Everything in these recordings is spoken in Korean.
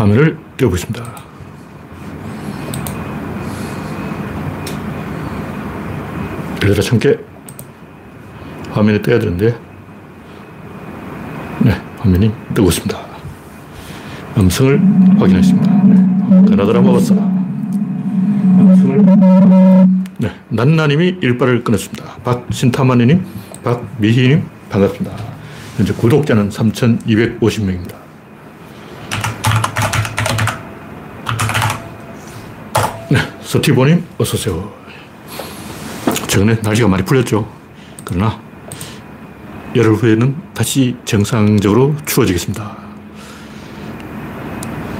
화면을 띄워보겠습니다. 열여덟 개 화면에 떠야 되는데, 네, 화면이 뜨고 있습니다. 음성을 확인했습니다. 네, 그나더라 먹었어. 음성을, 네, 난나님이 일발을 끊었습니다. 박신타마니님, 박미희님, 반갑습니다. 현재 구독자는 3,250명입니다. 네, 서티보님, 어서오세요. 최근에 날씨가 많이 풀렸죠. 그러나 열흘 후에는 다시 정상적으로 추워지겠습니다.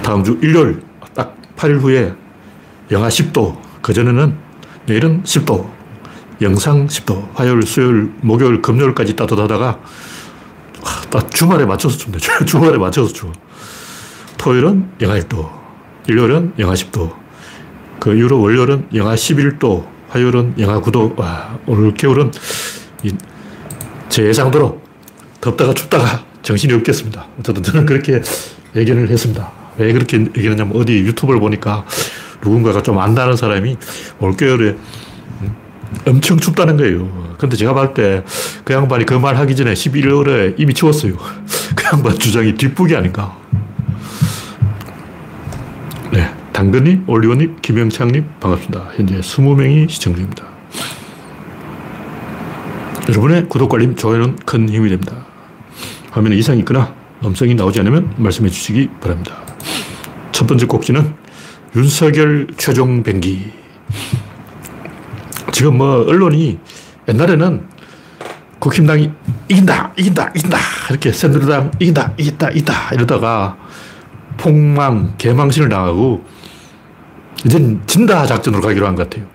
다음 주 일요일 딱 8일 후에 영하 10도, 그전에는 내일은 10도, 영상 10도, 화요일, 수요일, 목요일, 금요일까지 따뜻하다가 딱 주말에 맞춰서 춥네. 주말에 맞춰서 추워. 토요일은 영하 1도, 일요일은 영하 10도, 그 이후로 월요일은 영하 11도, 화요일은 영하 9도. 와, 오늘 겨울은 제 예상대로 덥다가 춥다가 정신이 없겠습니다. 어쨌든 저는 그렇게 예견을 했습니다. 왜 그렇게 얘기했냐면 어디 유튜브를 보니까 누군가가 좀 안다는 사람이 올겨울에 엄청 춥다는 거예요. 근데 제가 봤을 때 그 양반이 그 말 하기 전에 11월에 이미 추웠어요. 그 양반 주장이 뒷북이 아닌가. 네. 당근님, 올리원님, 김영창님, 반갑습니다. 현재 20명이 시청 중입니다. 여러분의 구독, 알림, 좋아요는 큰 힘이 됩니다. 화면에 이상이 있거나 음성이 나오지 않으면 말씀해 주시기 바랍니다. 첫 번째 꼭지는 윤석열 최종 변기. 지금 뭐 언론이 옛날에는 국힘당이 이긴다, 이긴다, 이긴다. 이렇게 새누리당 이긴다, 이겼다, 이겼다. 이러다가 폭망, 개망신을 당하고 이젠 진다 작전으로 가기로 한 것 같아요.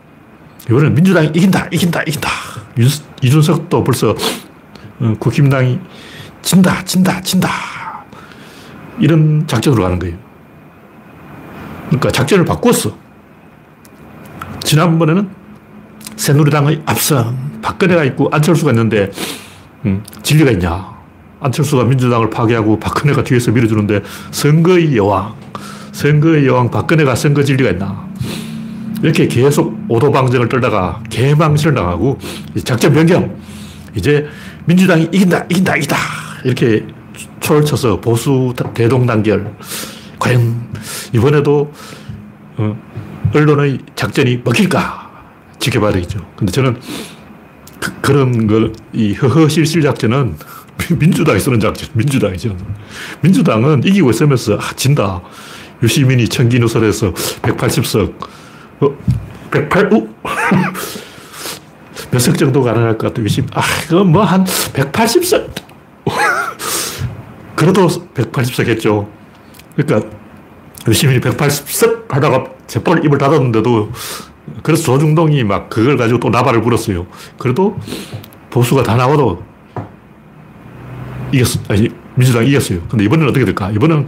이번엔 민주당이 이긴다, 이긴다, 이긴다. 윤, 이준석도 벌써 어, 국힘당이 진다, 진다, 진다. 이런 작전으로 가는 거예요. 그러니까 작전을 바꿨어. 지난번에는 새누리당의 압승, 박근혜가 있고 안철수가 있는데, 음, 진리가 있냐. 안철수가 민주당을 파괴하고 박근혜가 뒤에서 밀어주는데 선거의 여왕, 선거의 여왕 박근혜가 선거 진리가 있나. 이렇게 계속 오도방정을 떨다가 개망신을 당하고 작전 변경. 이제 민주당이 이긴다, 이긴다, 이긴다. 이렇게 초를 쳐서 보수 대동단결. 과연 이번에도 어, 언론의 작전이 먹힐까 지켜봐야 되겠죠. 근데 저는 그, 런 걸, 이 허허실실 작전은 민주당이 쓰는 작전, 민주당이 쓰는. 민주당은 이기고 있으면서, 아, 진다. 유시민이 청기누설에서 180석, 어, 108, 우? 몇석 정도 가능할 것 같아, 유시민. 아, 그건 뭐한 180석. 그래도 180석 했죠. 그러니까 유시민이 180석 하다가 재빨 입을 닫았는데도 그래서 조중동이 막 그걸 가지고 또 나발을 불었어요. 그래도 보수가 다 나와도 이겼어. 아니, 민주당이 이겼어요. 근데 이번에는 어떻게 될까? 이번엔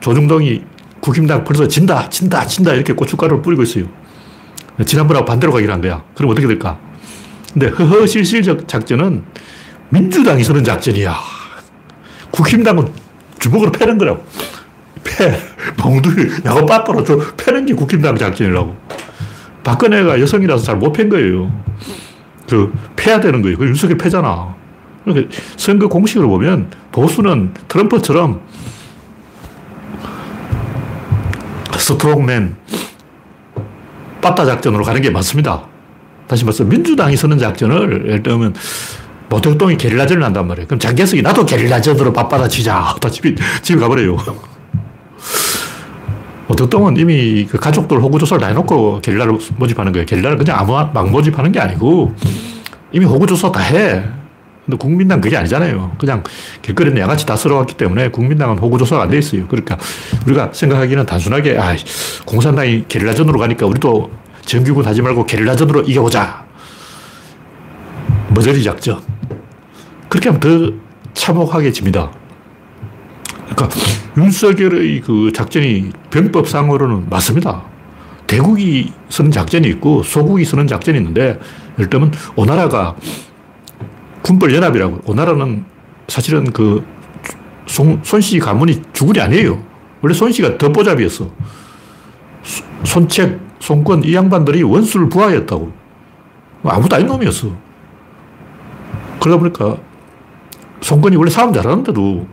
조중동이 국힘당 벌써 진다, 진다, 진다 이렇게 고춧가루를 뿌리고 있어요. 지난번하고 반대로 가기로 한 거야. 그럼 어떻게 될까? 근데 허허실실적 작전은 민주당이 쓰는 작전이야. 국힘당은 주먹으로 패는 거라고. 패. 몽둥이, 야구 빠따로 저 패는 게 국힘당 작전이라고. 박근혜가 여성이라서 잘 못 팬 거예요. 그, 패야 되는 거예요. 그 윤석열 패잖아. 그러니까 선거 공식으로 보면 보수는 트럼프처럼 스트롱맨, 빠따 작전으로 가는 게 맞습니다. 다시 말해서 민주당이 쓰는 작전을 예를 들면 모택동이 게릴라전을 한단 말이에요. 그럼 장개석이 나도 게릴라전으로 빠빠다 치자. 다 집에, 집에 가버려요. 모택동은 이미 그 가족들 호구조사를 다 해놓고 게릴라를 모집하는 거예요. 게릴라를 그냥 아무 막 모집하는 게 아니고 이미 호구조사 다 해. 근데 국민당 그게 아니잖아요. 그냥 길거리는 양아치 다 쓸어왔기 때문에 국민당은 호구조사가 안 돼 있어요. 그러니까 우리가 생각하기는 단순하게, 아, 공산당이 게릴라전으로 가니까 우리도 정규군 하지 말고 게릴라전으로 이겨보자. 머저리 작전. 그렇게 하면 더 참혹하게 집니다. 그러니까 윤석열의 그 작전이 병법상으로는 맞습니다. 대국이 쓰는 작전이 있고 소국이 쓰는 작전이 있는데 예를 들면 오나라가 군벌 연합이라고. 오나라는 사실은 그 손, 손씨 가문이 주군이 아니에요. 원래 손 씨가 덤보잡이였어. 손책, 손권 이 양반들이 원수를 부하였다고. 아무도 아닌 놈이었어. 그러다 보니까 손권이 원래 싸움 잘하는데도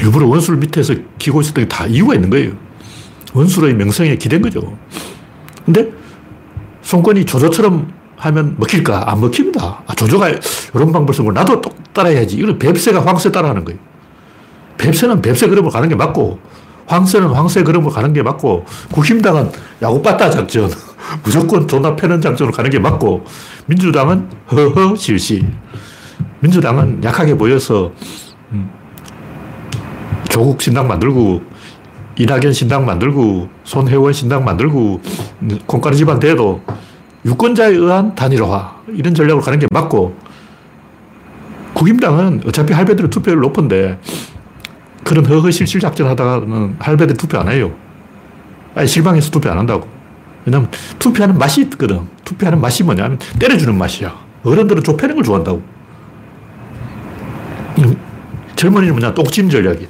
일부러 원수를 밑에서 기고 있었던 게 다 이유가 있는 거예요. 원수의 명성에 기댄 거죠. 근데 손권이 조조처럼 하면 먹힐까? 안 먹힙니다. 아, 조조가 이런 방법을 쓰고 나도 따라해야지. 이건 뱁새가 황새 따라하는 거예요. 뱁새는 뱁새 걸음을 가는 게 맞고, 황새는 황새 걸음을 가는 게 맞고, 국힘당은 야구빠따 작전, 무조건 존나 패는 작전으로 가는 게 맞고, 민주당은 허허 실시. 민주당은 약하게 보여서, 음, 조국 신당 만들고, 이낙연 신당 만들고, 손혜원 신당 만들고, 음, 콩가루 집안 돼도 유권자에 의한 단일화, 이런 전략으로 가는 게 맞고, 국임당은 어차피 할배들의 투표율 높은데, 그런 허허실실 작전 하다가는 할배들 투표 안 해요. 아니, 실망해서 투표 안 한다고. 왜냐면 투표하는 맛이 있거든. 투표하는 맛이 뭐냐면 때려주는 맛이야. 어른들은 좁혀는 걸 좋아한다고. 음, 젊은이는 뭐냐, 똥침 전략이.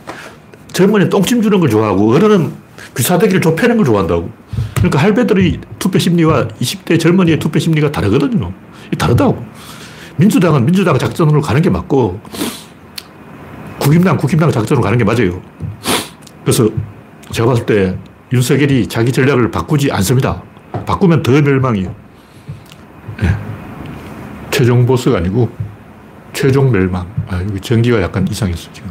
젊은이 똥침 주는 걸 좋아하고 어른은 귀사대기를 좁혀는 걸 좋아한다고. 그러니까 할배들의 투표 심리와 20대 젊은이의 투표 심리가 다르거든요. 다르다고. 민주당은 민주당 작전으로 가는 게 맞고 국힘당 국힘당 작전으로 가는 게 맞아요. 그래서 제가 봤을 때 윤석열이 자기 전략을 바꾸지 않습니다. 바꾸면 더 멸망이에요. 네. 최종 보스가 아니고 최종 멸망. 아, 여기 전기가 약간 이상했어, 지금.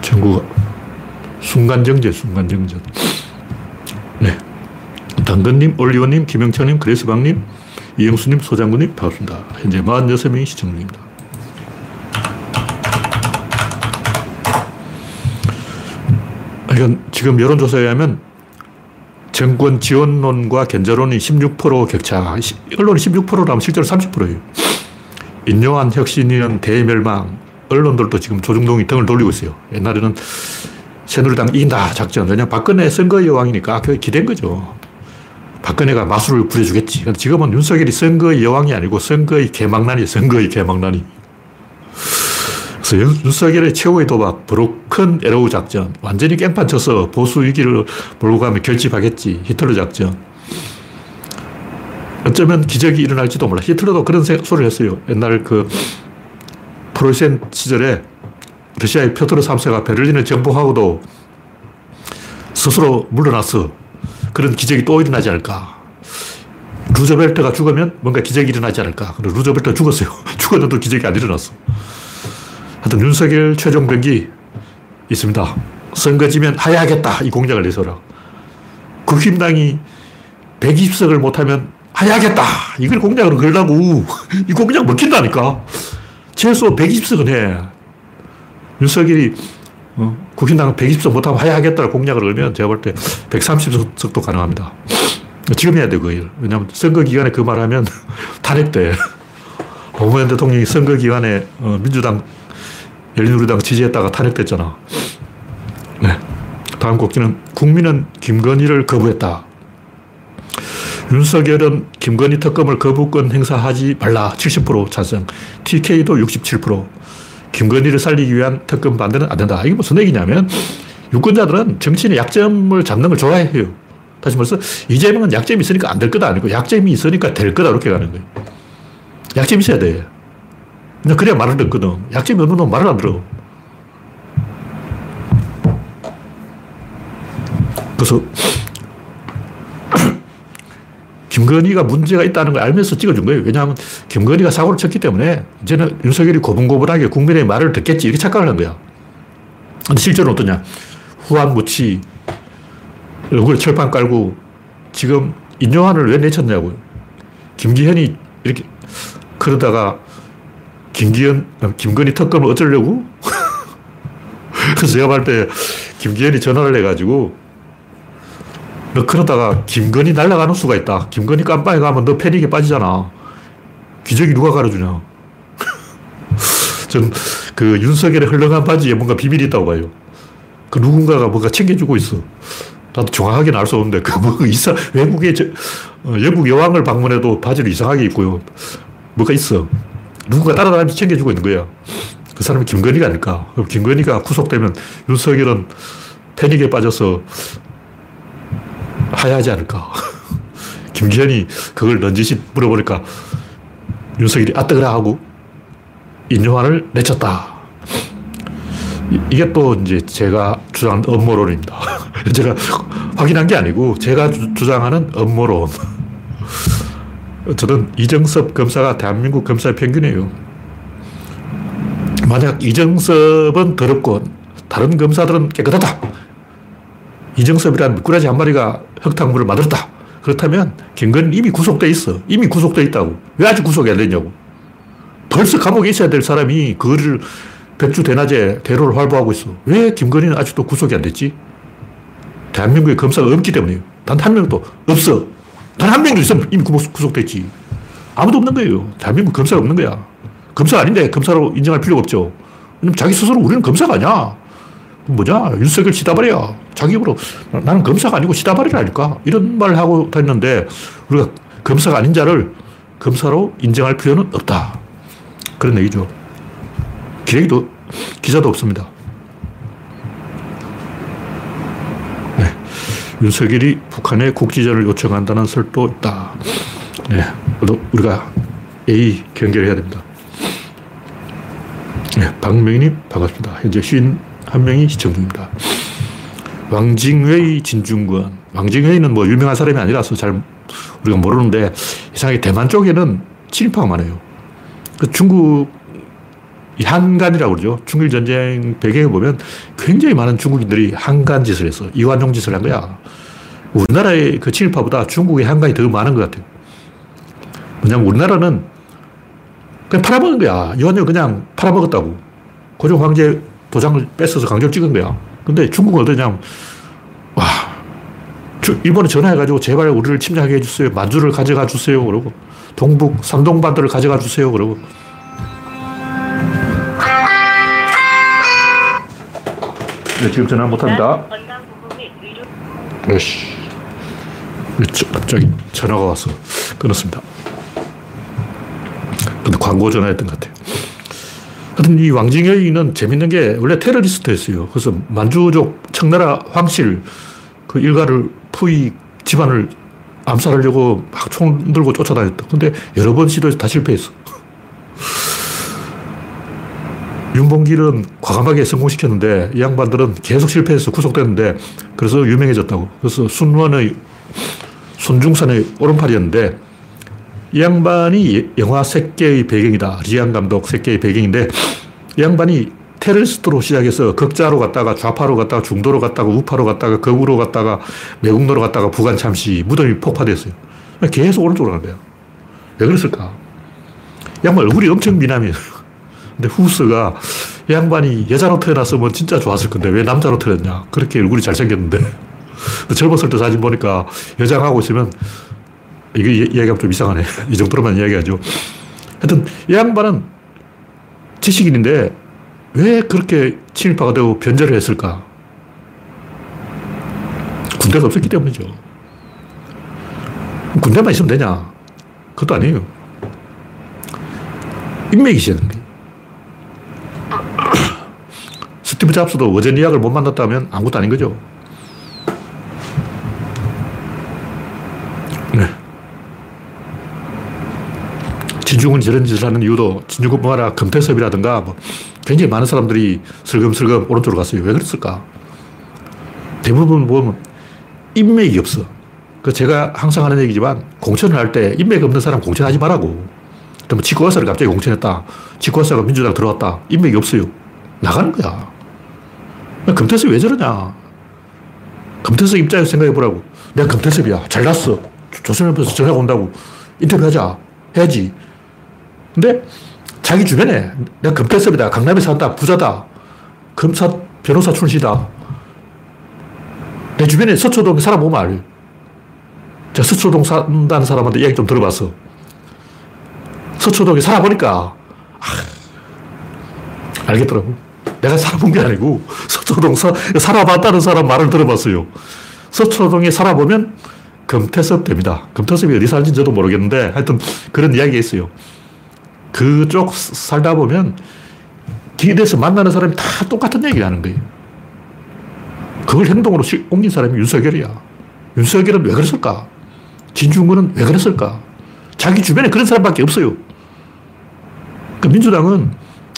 전구가. 순간정제, 순간정제. 네. 당근님, 올리원님, 김영철님, 그레스방님, 이영수님, 소장군님, 반갑습니다. 현재 46명이 시청 중입니다. 이건 지금 여론조사에 하면 정권 지원론과 견제론이 16% 격차. 언론이 16%라면 실제로 30%예요. 인요한 혁신이는 대멸망. 언론들도 지금 조중동이 등을 돌리고 있어요. 옛날에는 새누리당 이긴다 작전. 왜냐 박근혜 선거 여왕이니까 그게 기댄 거죠. 박근혜가 마술을 부려주겠지. 지금은 윤석열이 선거의 여왕이 아니고 선거의 개망난이 선거의 개망난이. 그래서 윤 석열의 최고의 도박, Broken Arrow 작전. 완전히 깽판 쳐서 보수 위기를 몰고 가면 결집하겠지. 히틀러 작전. 어쩌면 기적이 일어날지도 몰라. 히틀러도 그런 소리를 했어요. 옛날 그 프로이센 시절에 러시아의 표트르 3세가 베를린을 정복하고도 스스로 물러났어. 그런 기적이 또 일어나지 않을까. 루즈벨트가 죽으면 뭔가 기적이 일어나지 않을까. 근데 루즈벨트가 죽었어요. 죽었는데 기적이 안 일어났어. 하여튼 윤석열 최종 병기 있습니다. 선거 지면 하야하겠다. 이 공약을 내서라. 국힘당이 120석을 못하면 하야하겠다. 이걸 공약으로 걸라고. 이 공약 먹힌다니까. 최소 120석은 해. 윤석열이 어, 국힘당은 120석 못하면 하야하겠다 공약을 걸면 제가 볼 때 130석도 가능합니다. 지금 해야 돼, 그 왜냐하면 선거 기간에 그 말하면 탄핵돼. 노무현 대통령이 선거 기간에 어, 민주당 열린우리당 지지했다가 탄핵됐잖아. 네. 다음 곡지는 국민은 김건희를 거부했다. 윤석열은 김건희 특검을 거부권 행사하지 말라 70% 찬성, TK도 67%. 김건희를 살리기 위한 특검 반대는 안 된다. 이게 무슨 얘기냐면 유권자들은 정치인의 약점을 잡는 걸 좋아해요. 다시 말해서 이재명은 약점이 있으니까 안 될 거다 아니고 약점이 있으니까 될 거다 이렇게 가는 거예요. 약점이 있어야 돼. 그래야 말을 듣거든. 약점이 없는 놈 말을 안 들어. 그래서 김건희가 문제가 있다는 걸 알면서 찍어준 거예요. 왜냐하면 김건희가 사고를 쳤기 때문에 이제는 윤석열이 고분고분하게 국민의 말을 듣겠지 이렇게 착각을 한 거야. 근데 실제로는 어떠냐. 후한무치 얼굴에 철판 깔고 지금 인용안을 왜 내쳤냐고요. 김기현이 이렇게 그러다가 김기현, 김건희 특검을 어쩌려고? 그래서 제가 볼때 김기현이 전화를 해가지고 너 그러다가 김건희 날아가는 수가 있다. 김건희 깜빵에 가면 너 패닉에 빠지잖아. 기적이 누가 가려주냐. 전 그 윤석열의 흘러간 바지에 뭔가 비밀이 있다고 봐요. 그 누군가가 뭔가 챙겨주고 있어. 나도 정확하게는 알 수 없는데, 그 뭐, 이상, 외국에, 저, 어, 영국 여왕을 방문해도 바지를 이상하게 입고요. 뭐가 있어. 누군가 따라다니면서 챙겨주고 있는 거야. 그 사람이 김건희가 아닐까. 그럼 김건희가 구속되면 윤석열은 패닉에 빠져서 하야하지 않을까. 김기현이 그걸 넌지시 물어보니까 윤석열이 아뜨거라 하고 인용안을 내쳤다. 이게 또 이제 제가 주장하는 업무론입니다. 제가 확인한 게 아니고 제가 주장하는 업무론. 저는 이정섭 검사가 대한민국 검사의 평균이에요. 만약 이정섭은 더럽고 다른 검사들은 깨끗하다. 이정섭이란 미꾸라지 한 마리가 흙탕물을 만들었다. 그렇다면 김건희는 이미 구속돼 있어. 이미 구속돼 있다고. 왜 아직 구속이 안 됐냐고. 벌써 감옥에 있어야 될 사람이 그거를 백주 대낮에 대로를 활보하고 있어. 왜 김건희는 아직도 구속이 안 됐지? 대한민국에 검사가 없기 때문이에요. 단 한 명도 없어. 단 한 명도 있으면 이미 구속됐지. 아무도 없는 거예요. 대한민국 검사가 없는 거야. 검사가 아닌데 검사로 인정할 필요가 없죠. 자기 스스로 우리는 검사가 아니야. 뭐냐? 윤석열 시다발이야. 자기 입으로 나는 검사가 아니고 시다발이라니까. 이런 말을 하고 다녔는데 우리가 검사가 아닌 자를 검사로 인정할 필요는 없다. 그런 얘기죠. 기레기도, 기자도 없습니다. 네. 윤석열이 북한에 국지전을 요청한다는 설도 있다. 네. 우리가 A 경계를 해야 됩니다. 네. 박명희님, 반갑습니다. 현재 51명이 시청 중입니다. 왕징웨이 진중권. 왕징웨이는 뭐 유명한 사람이 아니라서 잘 우리가 모르는데 이상하게 대만 쪽에는 친일파가 많아요. 그 중국 한간이라고 그러죠. 중일 전쟁 배경에 보면 굉장히 많은 중국인들이 한간 짓을 했어. 이완용 짓을 한 거야. 우리나라의 그 친일파보다 중국의 한간이 더 많은 것 같아요. 왜냐면 우리나라는 그냥 팔아먹은 거야. 이완용 그냥 팔아먹었다고. 고종 황제 도장을 뺏어서 강제로 찍은 거야. 근데 중국은 어떠냐. 와, 일본에 전화해가지고 제발 우리를 침략해 주세요. 만주를 가져가 주세요. 그러고 동북 산동반도를 가져가 주세요. 그러고 네, 지금 전화 못합니다. 에씨. 갑자기 전화가 와서 끊었습니다. 근데 광고 전화였던 것 같아요. 하여튼 이 왕징여인은 재밌는 게 원래 테러리스트였어요. 그래서 만주족 청나라 황실 그 일가를 푸이 집안을 암살하려고 막 총 들고 쫓아다녔다. 근데 여러 번 시도해서 다 실패했어. 윤봉길은 과감하게 성공시켰는데 이 양반들은 계속 실패해서 구속됐는데 그래서 유명해졌다고. 그래서 순원의 손중산의 오른팔이었는데 이 양반이 영화 새끼의 배경이다. 리안 감독 새끼의 배경인데 이 양반이 테러리스트로 시작해서 극자로 갔다가 좌파로 갔다가 중도로 갔다가 우파로 갔다가 극우로 갔다가 매국노로 갔다가 부관 참시 무덤이 폭파됐어요. 계속 오른쪽으로 간 거야. 왜 그랬을까? 양반 얼굴이 엄청 미남이에요. 근데 후스가 이 양반이 여자로 태어났으면 진짜 좋았을 건데 왜 남자로 태어났냐. 그렇게 얼굴이 잘생겼는데. 젊었을 때 사진 보니까 여장하고 있으면 이게 이야기하면 좀 이상하네. 이 정도로만 이야기하죠. 하여튼 이 양반은 지식인인데 왜 그렇게 친일파가 되고 변절을 했을까? 군대가 없었기 때문이죠. 군대만 있으면 되냐? 그것도 아니에요. 인맥이 있어야 되는 거예요. 스티브 잡스도 워제니악을 못 만났다면 아무것도 아닌 거죠. 진중은 저런 짓을 하는 이유도 진중권뿐 아니라 금태섭이라든가 뭐 굉장히 많은 사람들이 슬금슬금 오른쪽으로 갔어요. 왜 그랬을까? 대부분 보면 인맥이 없어. 그 제가 항상 하는 얘기지만 공천을 할 때 인맥 없는 사람 공천하지 말라고. 뭐 치과의사를 갑자기 공천했다. 치과의사가 민주당 들어왔다. 인맥이 없어요. 나가는 거야. 금태섭이 왜 저러냐. 금태섭 입장에서 생각해 보라고. 내가 금태섭이야. 잘났어. 조선일보에서 전화가 온다고. 인터뷰하자. 해야지. 근데 자기 주변에 내가 금태섭이다. 강남에 산다. 부자다. 검사, 변호사 출시다. 내 주변에 서초동에 사람 오면 알. 제가 서초동 산다는 사람한테 이야기 좀 들어봤어. 서초동에 살아보니까, 아, 알겠더라고. 내가 살아본 게 아니고, 서초동 사, 살아봤다는 사람 말을 들어봤어요. 서초동에 살아보면 금태섭 됩니다. 금태섭이 어디 살는지 저도 모르겠는데, 하여튼 그런 이야기가 있어요. 그쪽 살다 보면 길에서 만나는 사람이 다 똑같은 얘기를 하는 거예요. 그걸 행동으로 옮긴 사람이 윤석열이야. 윤석열은 왜 그랬을까? 진중권은 왜 그랬을까? 자기 주변에 그런 사람밖에 없어요. 그러니까 민주당은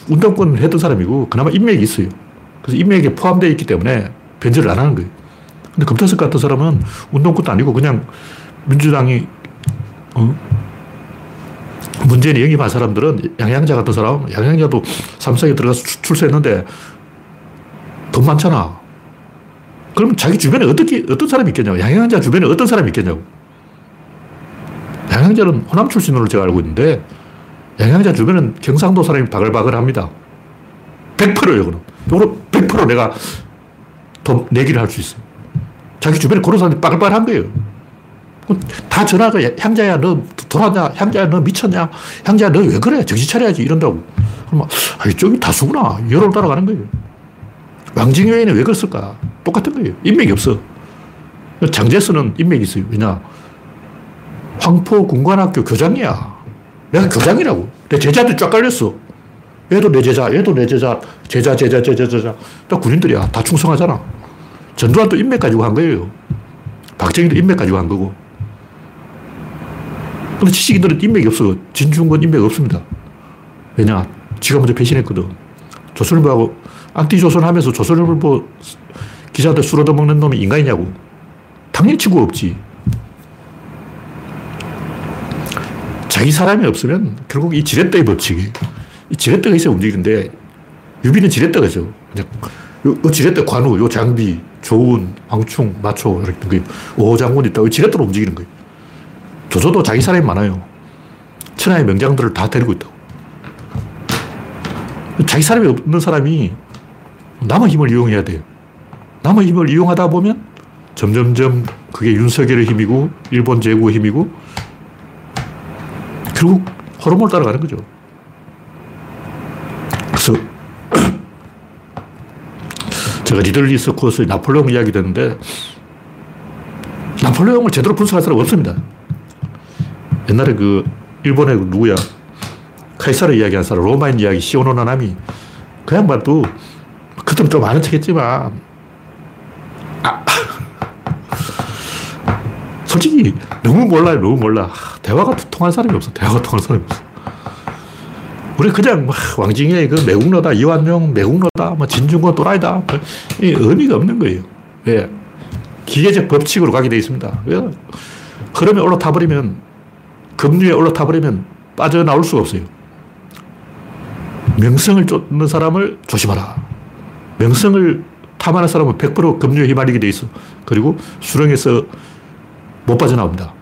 운동권을 했던 사람이고 그나마 인맥이 있어요. 그래서 인맥에 포함되어 있기 때문에 변절을 안 하는 거예요. 근데 금태섭 같은 사람은 운동권도 아니고 그냥 민주당이 어? 문재인이 영입한 사람들은 양양자 같은 사람, 양양자도 삼성에 들어가서 출세했는데 돈 많잖아. 그러면 자기 주변에 어떻게, 어떤 사람이 있겠냐고. 양양자 주변에 어떤 사람이 있겠냐고. 양양자는 호남 출신으로 제가 알고 있는데 양양자 주변은 경상도 사람이 바글바글 합니다. 100%예요, 그럼. 이거로 100% 내가 돈 내기를 할 수 있어요. 자기 주변에 그런 사람이 빠글빠글한 거예요. 다 전화가 향자야 너 돌았냐? 향자야 너 미쳤냐? 향자야 너 왜 그래? 정신 차려야지 이런다고. 그러면 아 이쪽이 다수구나. 여론을 따라가는 거예요. 왕징 외에는 왜 그랬을까? 똑같은 거예요. 인맥이 없어. 장재수는 인맥이 있어요. 왜냐? 황포 군관학교 교장이야. 내가 교장이라고. 내 제자들 쫙 깔렸어. 얘도 내 제자, 얘도 내 제자, 제자, 제자, 제자, 제자. 다 군인들이야. 다 충성하잖아. 전두환도 인맥 가지고 한 거예요. 박정희도 인맥 가지고 한 거고. 근데 지식인들은 인맥이 없어. 진중권 인맥 없습니다. 왜냐? 지가 먼저 배신했거든. 조선일보하고 안티조선 하면서 조선일보 기자들 술 얻어먹는 놈이 인간이냐고. 당연히 친구 없지. 자기 사람이 없으면 결국 이 지렛대의 법칙이, 이 지렛대가 있어야 움직이는데, 유비는 지렛대가 있어. 그냥, 요, 요 지렛대 관우, 요 장비, 조운, 황충, 마초, 이렇게 오장군 있다. 요 지렛대로 움직이는 거예요. 조조도 자기 사람이 많아요. 천하의 명장들을 다 데리고 있다고. 자기 사람이 없는 사람이 남의 힘을 이용해야 돼요. 남의 힘을 이용하다 보면 점점점 그게 윤석열의 힘이고 일본 제국의 힘이고 결국 호르몬을 따라가는 거죠. 그래서 제가 리들리 서코스 나폴레옹 이야기 듣는데 나폴레옹을 제대로 분석할 사람 없습니다. 옛날에 그 일본의 그 누구야? 카이사르 이야기한 사람 로마인 이야기 시오노나나미. 그 양반도 그때는 좀 아는 척 했지만 아, 솔직히 너무 몰라요 너무 몰라. 대화가 통할 사람이 없어 대화가 통할 사람이 없어. 우리 그냥 왕징의 그 매국노다 이완용 매국노다 뭐 진중권 또라이다. 뭐 의미가 없는 거예요. 왜 기계적 법칙으로 가게 돼 있습니다. 왜 흐름에 올라타 버리면 급류에 올라타 버리면 빠져나올 수가 없어요 명성을 쫓는 사람을 조심하라 명성을 탐하는 사람은 100% 급류에 휘말리게 돼 있어. 그리고 수렁에서 못 빠져나옵니다.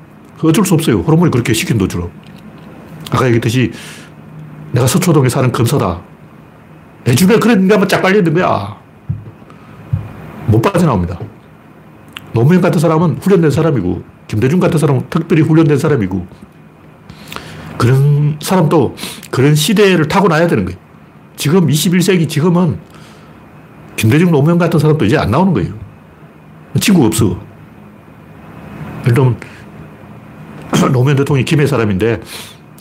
어쩔 수 없어요. 호르몬이 그렇게 시킨 도주로. 아까 얘기했듯이 내가 서초동에 사는 검사다. 내 주변에 그런 인간만 쫙 깔려있는 거야. 못 빠져나옵니다. 노무현 같은 사람은 훈련된 사람이고, 김대중 같은 사람은 특별히 훈련된 사람이고, 그런 사람도 그런 시대를 타고나야 되는 거예요. 지금 21세기 지금은 김대중 노무현 같은 사람도 이제 안 나오는 거예요. 친구가 없어. 일단 노무현 대통령이 김해 사람인데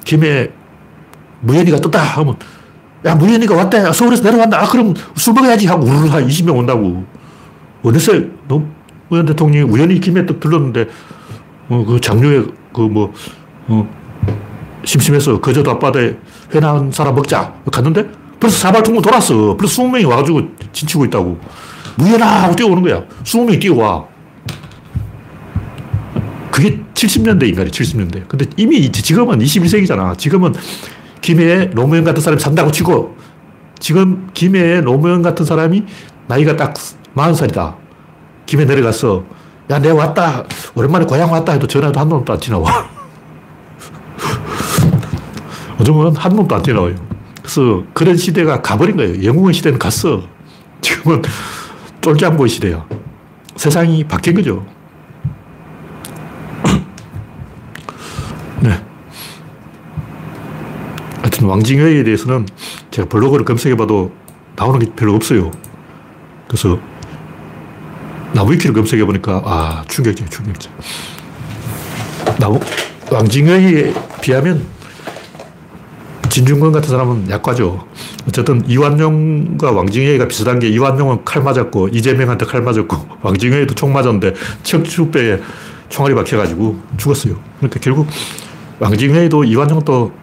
김해 무현이가 떴다 하면 야 무현이가 왔다 서울에서 내려왔다 아, 그럼 술 먹어야지 하고 우르르 한 20명 온다고 어느새 노무현 대통령이 우연히 김해 또 들렀는데 어, 그 장류에 그뭐 어, 심심해서 거제도 앞바다에 한 사람 먹자 갔는데 벌써 사발통로 돌았어 벌써 20명이 와가지고 진치고 있다고 무현아 하고 뛰어오는 거야 20명이 뛰어와 그게 70년대 인간이 70년대. 근데 이미 지금은 21세기잖아. 지금은 김해에 노무현 같은 사람이 산다고 치고 지금 김해에 노무현 같은 사람이 나이가 딱 40살이다. 김해 내려가서 야, 내가 왔다. 오랜만에 고향 왔다 해도 전화도 한 놈도 안 지나와. 요즘은 한 놈도 안 지나와요. 그래서 그런 시대가 가버린 거예요. 영웅의 시대는 갔어. 지금은 쫄장보의 시대야. 세상이 바뀐 거죠. 네. 하여튼 왕징회에 대해서는 제가 블로그를 검색해봐도 나오는 게 별로 없어요. 그래서 나무위키를 검색해보니까 아 충격적 충격적. 나무 왕징회에 비하면 진중권 같은 사람은 약과죠. 어쨌든 이완용과 왕징회가 비슷한 게 이완용은 칼 맞았고 이재명한테 칼 맞았고 왕징회도 총 맞았는데 척추뼈에 총알이 박혀가지고 죽었어요. 그러니까 결국 왕징회도 이완용도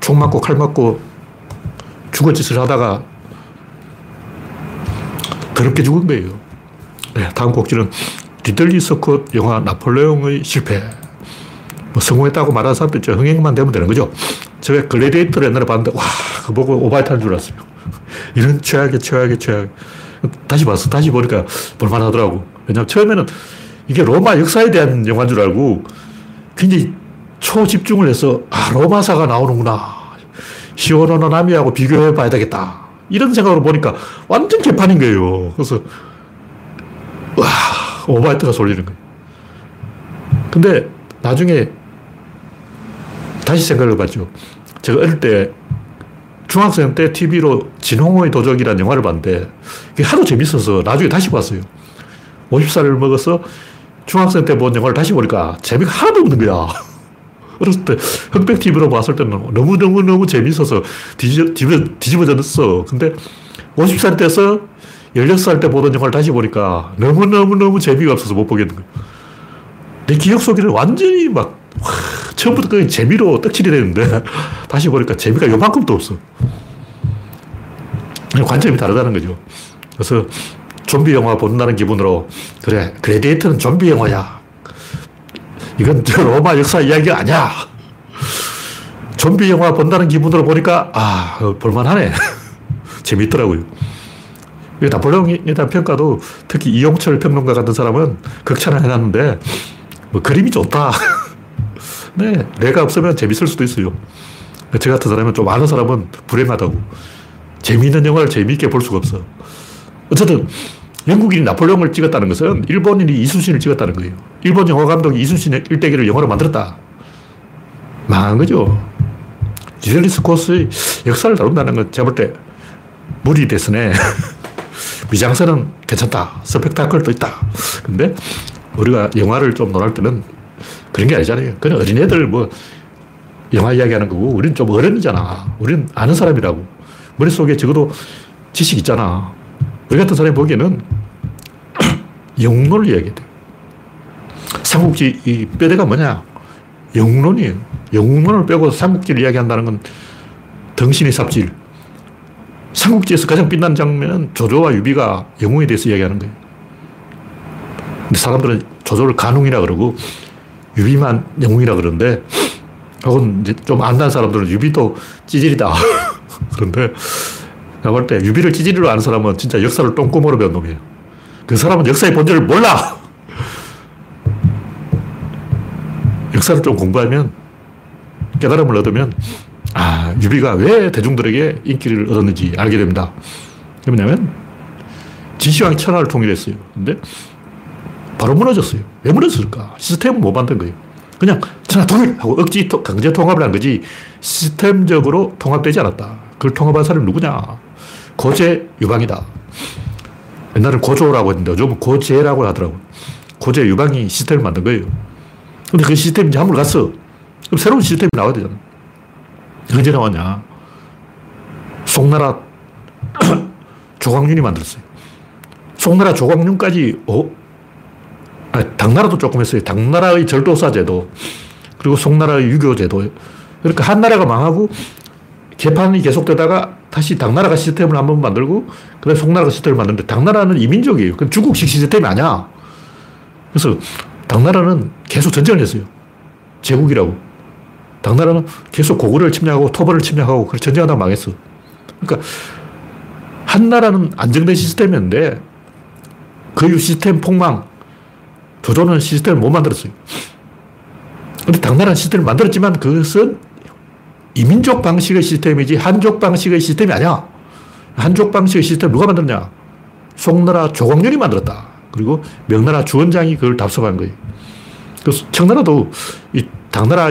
총 맞고 칼 맞고 죽을 짓을 하다가 더럽게 죽은 거예요. 네, 다음 꼭지는 리들리 스콧 영화 나폴레옹의 실패. 뭐 성공했다고 말하는 사람도 있죠. 흥행만 되면 되는 거죠. 제가 글래디에이터를 옛날에 봤는데, 와, 그거 보고 오바이트한 줄 알았어요. 이런 최악의 최악의 최악. 다시 봤어. 다시 보니까 볼만 하더라고. 왜냐면 처음에는 이게 로마 역사에 대한 영화인 줄 알고 굉장히 초집중을 해서, 아, 로마사가 나오는구나. 시오노 나나미하고 비교해 봐야 되겠다. 이런 생각으로 보니까 완전 개판인 거예요. 그래서, 와, 오바이트가 쏠리는 거예요. 근데 나중에 다시 생각을 해봤죠. 제가 어릴 때 중학생 때 TV로 진홍호의 도적이라는 영화를 봤는데 그게 하도 재밌어서 나중에 다시 봤어요. 50살을 먹어서 중학생 때 본 영화를 다시 보니까 재미가 하나도 없는 거야. 어렸을 때 흑백 TV로 봤을 때는 너무너무너무 재밌어서 뒤집어, 뒤집어 졌어. 근데 50살 돼서 16살 때 보던 영화를 다시 보니까 너무너무너무 재미가 없어서 못 보겠는 거야. 내 기억 속에는 완전히 막 와, 처음부터 그 재미로 떡칠이 되는데 다시 보니까 재미가 요만큼도 없어. 관점이 다르다는 거죠. 그래서 좀비 영화 본다는 기분으로 그래 그레디에이터는 좀비 영화야. 이건 로마 역사 이야기가 아니야. 좀비 영화 본다는 기분으로 보니까 아 볼만하네. 재밌더라고요. 나폴레옹에 대한 평가도 특히 이용철 평론가 같은 사람은 극찬을 해놨는데 뭐 그림이 좋다. 네, 내가 없으면 재밌을 수도 있어요. 저 같은 사람은 좀 아는 사람은 불행하다고. 재미있는 영화를 재미있게 볼 수가 없어. 어쨌든 영국인이 나폴레옹을 찍었다는 것은 일본인이 이순신을 찍었다는 거예요. 일본 영화 감독이 이순신의 일대기를 영화로 만들었다. 망한 거죠. 지젤리 스코스의 역사를 다룬다는 건 제가 볼 때 무리 대선에 미장센은 괜찮다. 스펙타클도 있다. 근데 우리가 영화를 좀 논할 때는 그런 게 아니잖아요. 그냥 어린애들 뭐 영화 이야기하는 거고 우리는 좀 어른이잖아. 우리는 아는 사람이라고. 머릿속에 적어도 지식 있잖아. 우리 같은 사람이 보기에는 영론을 이야기해야 돼. 삼국지 이 뼈대가 뭐냐? 영론이에요. 영론을 빼고 삼국지를 이야기한다는 건 덩신의 삽질. 삼국지에서 가장 빛난 장면은 조조와 유비가 영웅에 대해서 이야기하는 거예요. 근데 사람들은 조조를 간웅이라 그러고 유비만 영웅이라 그러는데 혹은 이제 좀 안다는 사람들은 유비도 찌질이다. 그런데 내가 볼 때 유비를 찌질이로 아는 사람은 진짜 역사를 똥꼬로 배운 놈이에요. 그 사람은 역사의 본질을 몰라! 역사를 좀 공부하면 깨달음을 얻으면 아, 유비가 왜 대중들에게 인기를 얻었는지 알게 됩니다. 왜냐면 진시황이 천하를 통일했어요. 근데 바로 무너졌어요. 왜 무너졌을까? 시스템을 못 만든 거예요. 그냥 천하 통일 하고 억지 강제 통합을 한 거지 시스템적으로 통합되지 않았다. 그걸 통합한 사람이 누구냐? 고제 유방이다. 옛날에 고조라고 했는데 요즘은 고제라고 하더라고. 고제 유방이 시스템을 만든 거예요. 근데 그 시스템이 이제 함을 갔어. 그럼 새로운 시스템이 나와야 되잖아. 언제 나왔냐? 송나라 조광윤이 만들었어요. 송나라 조광윤까지 어? 아, 당나라도 조금 했어요. 당나라의 절도사 제도, 그리고 송나라의 유교 제도. 그러니까 한나라가 망하고 개판이 계속되다가 다시 당나라가 시스템을 한번 만들고, 그 다음 송나라가 시스템을 만드는데 당나라는 이민족이에요. 그 중국식 시스템이 아니야. 그래서 당나라는 계속 전쟁을 했어요. 제국이라고. 당나라는 계속 고구려를 침략하고 토벌을 침략하고 그래 전쟁하다가 망했어. 그러니까 한나라는 안정된 시스템이었는데 그 시스템 폭망, 조조는 시스템을 못 만들었어요. 근데 당나라는 시스템을 만들었지만 그것은 이민족 방식의 시스템이지 한족 방식의 시스템이 아니야. 한족 방식의 시스템 누가 만들었냐? 송나라 조광렬이 만들었다. 그리고 명나라 주원장이 그걸 답습한 거예요. 그래서 청나라도 이 당나라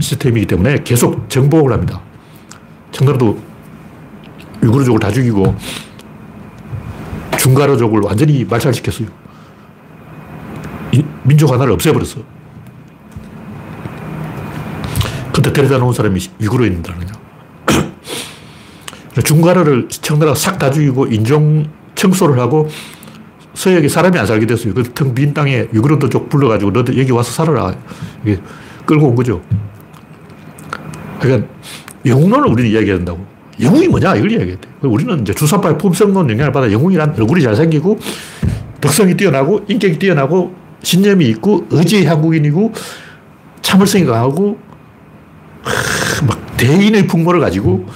시스템이기 때문에 계속 정복을 합니다. 청나라도 유구르족을 다 죽이고 중가르족을 완전히 말살시켰어요. 민족 하나를 없애버렸어. 그때 데려다 놓은 사람이 위구르인들 그냥. 중가르를 청나라가 싹다 죽이고 인종 청소를 하고 서역에 사람이 안 살게 됐어요. 그텅빈 땅에 유그런도족 불러가지고 너도 여기 와서 살아라. 이게 끌고 온 거죠. 그러니까 영웅론을 우리는 이야기해야 된다고. 영웅이 뭐냐? 이걸 이야기해야 돼. 우리는 이제 주사파의 품성론 영향을 받아 영웅이란 얼굴이 잘생기고 덕성이 뛰어나고 인격이 뛰어나고 신념이 있고 의지의 한국인이고 참을성이 강하고 막 대인의 풍모를 가지고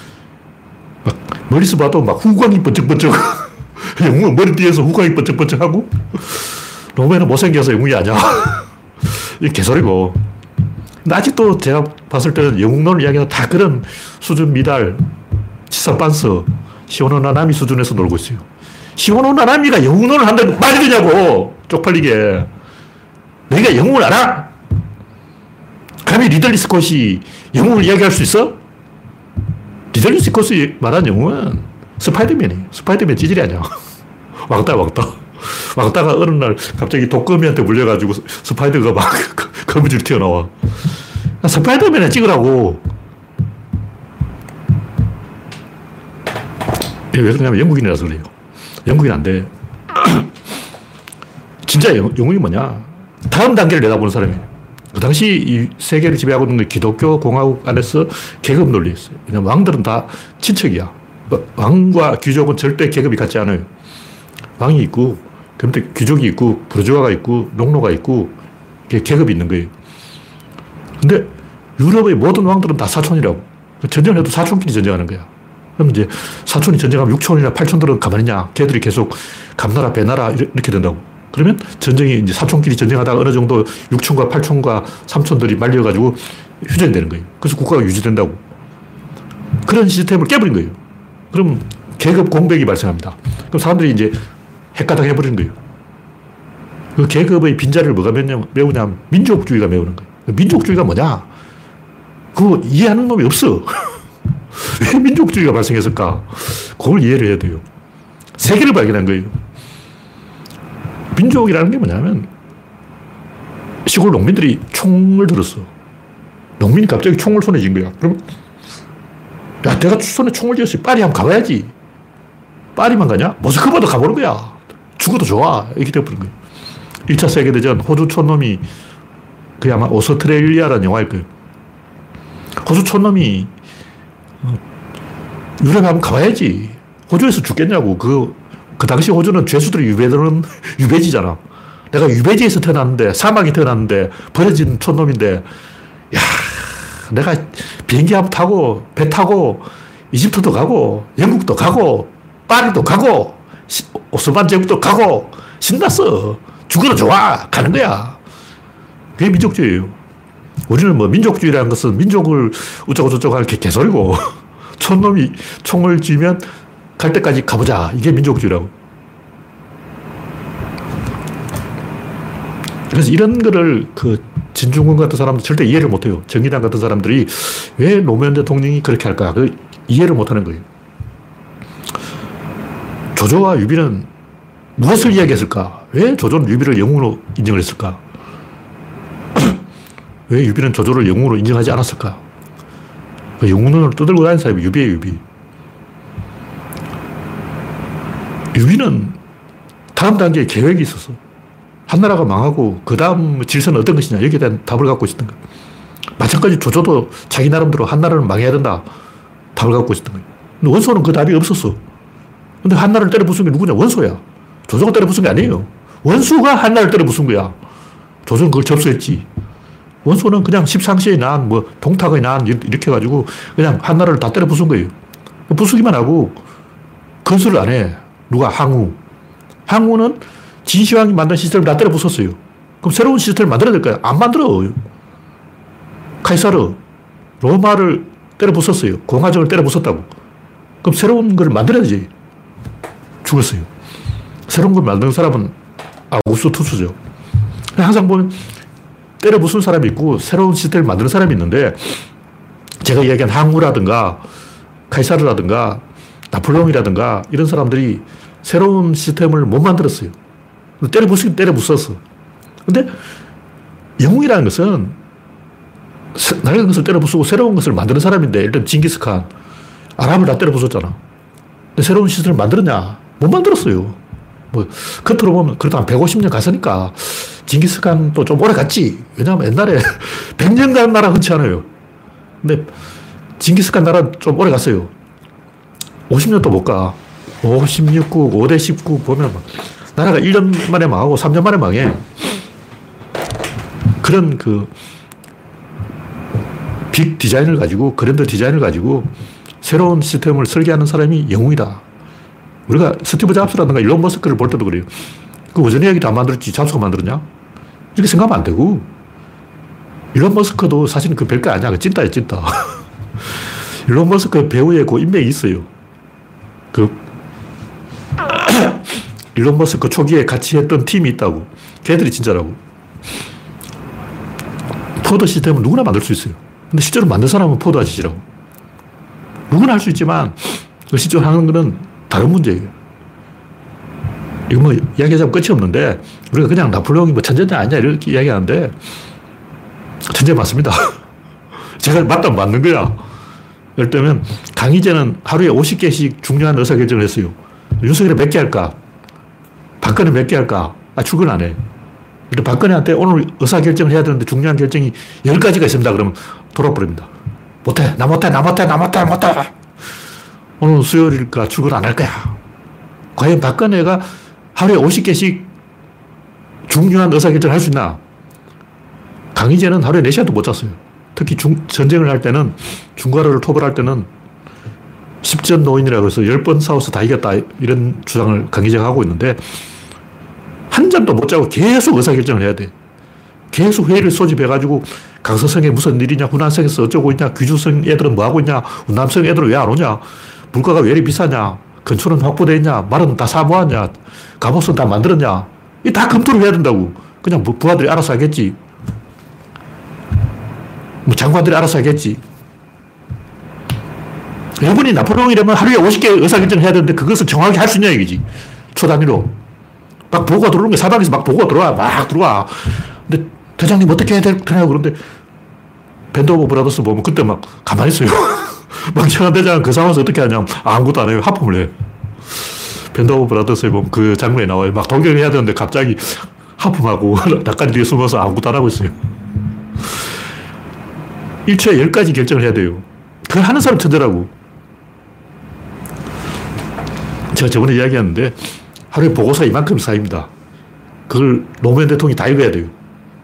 막 멀리서 봐도 막 후광이 번쩍번쩍 영웅은 머리 뒤에서 후광이 번쩍번쩍하고 로맨은 못생겨서 영웅이 아니야. 이 개소리고. 아직도 제가 봤을 때는 영웅론을 이야기하는 다 그런 수준 미달, 치사빤스, 시오노 나나미 수준에서 놀고 있어요. 시오노 나나미가 영웅론을 한다는 말이 되냐고! 쪽팔리게. 너희가 영웅을 알아? 감히 리들리 스콧이 영웅을 이야기할 수 있어? 리들리 스콧이 말한 영웅은 스파이더맨이에요. 스파이더맨 찌질이 아니야. 왕따, 왕따. 왕따가 어느 날 갑자기 독거미한테 물려가지고 spider가 막 거미줄 튀어나와. 스파이더맨이나 찍으라고. 왜 그러냐면 영국인이라서 그래요. 영국인 안 돼. 진짜 영, 영웅이 뭐냐? 다음 단계를 내다보는 사람이에요. 그 당시 이 세계를 지배하고 있는 기독교 공화국 안에서 계급 논리였어요. 왜냐면 왕들은 다 친척이야. 왕과 귀족은 절대 계급이 같지 않아요. 왕이 있고, 그런데 귀족이 있고, 부르주아가 있고, 농노가 있고, 계급이 있는 거예요. 근데 유럽의 모든 왕들은 다 사촌이라고. 전쟁을 해도 사촌끼리 전쟁하는 거야. 그럼 이제 사촌이 전쟁하면 6촌이나 8촌들은 가만히 있냐. 걔들이 계속 감나라, 배나라 이렇게 된다고. 그러면 전쟁이 이제 사촌끼리 전쟁하다가 어느 정도 6촌과 8촌과 3촌들이 말려가지고 휴전되는 거예요. 그래서 국가가 유지된다고. 그런 시스템을 깨버린 거예요. 그럼 계급 공백이 발생합니다. 그럼 사람들이 이제 핵가닥 해버리는 거예요. 그 계급의 빈자리를 뭐가 메우냐면 민족주의가 메우는 거예요. 민족주의가 뭐냐? 그거 이해하는 놈이 없어. 왜 민족주의가 발생했을까? 그걸 이해를 해야 돼요. 세계를 발견한 거예요. 민족이라는 게 뭐냐면 시골 농민들이 총을 들었어. 농민이 갑자기 총을 손에 쥔 거야. 그럼 야, 내가 손에 총을 쥐었어. 파리 한번 가봐야지. 파리만 가냐? 모스크바도 가보는 거야. 죽어도 좋아. 이렇게 되어버린 거야. 1차 세계대전 호주 촌놈이 그게 아마 오스트레일리아라는 영화일 거예요. 호주 촌놈이 어, 유럽에 한번 가봐야지. 호주에서 죽겠냐고. 그, 그 당시 호주는 죄수들이 유배되는 유배지잖아. 내가 유배지에서 태어났는데, 사막에 태어났는데, 버려진 촌놈인데, 야 내가 비행기 한번 타고, 배 타고, 이집트도 가고, 영국도 가고, 파리도 가고, 오스만 제국도 가고, 신났어. 죽어도 좋아. 가는 거야. 그게 민족주의예요. 우리는 뭐 민족주의라는 것은 민족을 어쩌고저쩌고 할게 개소리고, 촌놈이 총을 쥐면 갈 때까지 가보자. 이게 민족주의라고. 그래서 이런 거를 그 진중권 같은 사람들 절대 이해를 못 해요. 정의당 같은 사람들이 왜 노무현 대통령이 그렇게 할까? 그 이해를 못 하는 거예요. 조조와 유비는 무엇을 이야기했을까? 왜 조조는 유비를 영웅으로 인정을 했을까? 왜 유비는 조조를 영웅으로 인정하지 않았을까? 그 영웅론을 떠들고 다니는 사람이 유비예요, 유비. 유비는 다음 단계에 계획이 있었어. 한나라가 망하고 그 다음 질서는 어떤 것이냐 여기에 대한 답을 갖고 있었던 거야. 마찬가지 조조도 자기 나름대로 한나라를 망해야 된다. 답을 갖고 있었던 거야. 근데 원소는 그 답이 없었어. 근데 한나라를 때려 부순 게 누구냐? 원소야. 조조가 때려 부순 게 아니에요. 원소가 한나라를 때려 부순 거야. 조조는 그걸 접수했지. 원소는 그냥 십상시의 난, 뭐, 동탁의 난, 이렇게 해가지고 그냥 한나라를 다 때려 부순 거예요. 부수기만 하고 건설을 안 해. 누가? 항우. 항우는 진시황이 만든 시스템을 다 때려 부쉈어요. 그럼 새로운 시스템을 만들어야 될까요? 안 만들어. 카이사르, 로마를 때려 부쉈어요. 공화정을 때려 부쉈다고. 그럼 새로운 걸 만들어야지. 죽었어요. 새로운 걸 만드는 사람은 아우스 투수죠. 항상 보면 때려 부순 사람이 있고 새로운 시스템을 만드는 사람이 있는데 제가 이야기한 항우라든가 카이사르라든가 나폴레옹이라든가 이런 사람들이 새로운 시스템을 못 만들었어요. 때려 부수긴 때려 부었어. 근데 영웅이라는 것은 낡은 것을 때려 부수고 새로운 것을 만드는 사람인데 일단 징기스칸 아랍을 다 때려 부쉈잖아. 근데 새로운 시스템을 만들었냐? 못 만들었어요. 뭐, 겉으로 보면 그래도 한 150년 갔으니까 징기스칸도 좀 오래 갔지. 왜냐하면 옛날에 100년 간 나라 흔치 않아요. 근데 징기스칸 나라 좀 오래 갔어요. 50년도 못 가. 5, 16국, 5대 19 보면 나라가 1년 만에 망하고 3년 만에 망해. 그런 그, big design을 가지고, grand design을 가지고 새로운 시스템을 설계하는 사람이 영웅이다. 우리가 스티브 잡스라든가 일론 머스크를 볼 때도 그래요. 그 워즈니악이 다 만들었지 잡스가 만들었냐? 이렇게 생각하면 안 되고 일론 머스크도 사실은 그 별거 아니야. 그 찐따야 찐따. 일론 머스크 배후의 그 인맥이 있어요. 그 일론 머스크 초기에 같이 했던 팀이 있다고. 걔들이 진짜라고. 포드 시스템은 누구나 만들 수 있어요. 근데 실제로 만든 사람은 포드 아저씨라고. 누구나 할 수 있지만 그 실제로 하는 거는 다른 문제예요. 이거 뭐 이야기하자면 끝이 없는데 우리가 그냥 나폴레옹이 뭐 천재냐 아니냐 이렇게 이야기하는데 천재 맞습니다. 제가 맞다면 맞는 거야. 예를 들면 강희제는 하루에 50개씩 중요한 의사결정을 했어요. 윤석열이 몇 개 할까? 박근혜 몇 개 할까? 아, 출근 안 해. 근데 박근혜한테 오늘 의사결정을 해야 되는데 중요한 결정이 10가지가 있습니다. 그러면 돌아버립니다. 못해, 나 못해, 나 못해, 나 못해, 나 못해. 오늘 수요일이니까 출근 안 할 거야. 과연 박근혜가 하루에 50개씩 중요한 의사결정을 할 수 있나? 강희재는 하루에 4시간도 못 잤어요. 특히 중, 전쟁을 할 때는, 중과를 토벌할 때는 10전 노인이라고 해서 10번 싸워서 다 이겼다. 이런 주장을 강희재가 하고 있는데, 한 잠도 못 자고 계속 의사결정을 해야 돼. 계속 회의를 소집해가지고, 강서성에 무슨 일이냐, 후난성에서 어쩌고 있냐, 귀주성 애들은 뭐 하고 있냐, 운남성 애들은 왜 안 오냐, 물가가 왜 이리 비싸냐, 건축은 확보되어 있냐, 말은 다 사모하냐, 갑옷은 다 만들었냐, 이 다 검토를 해야 된다고. 그냥 뭐 부하들이 알아서 하겠지. 뭐 장관들이 알아서 하겠지. 여러분이 나폴레옹이라면 하루에 50개 의사결정을 해야 되는데 그것을 정확히 할 수 있냐 얘기지. 초단위로. 막 보고가 들어오는 게 사방에서 막 보고가 들어와. 막 들어와. 근데 대장님 어떻게 해야 되냐고 그런데 Band of Brothers 보면 그때 막 가만히 있어요. 멍청한 대장은 그 상황에서 어떻게 하냐면 아무것도 안 해요. 하품을 해. Band of Brothers에 보면 그 장면이 나와요. 막 돌격해야 되는데 갑자기 하품하고 낟가리 뒤에 숨어서 아무것도 안 하고 있어요. 1초에 10가지 결정을 해야 돼요. 그걸 하는 사람 천재라고. 제가 저번에 이야기했는데 하루에 보고서 이만큼 쌓입니다. 그걸 노무현 대통령이 다 읽어야 돼요.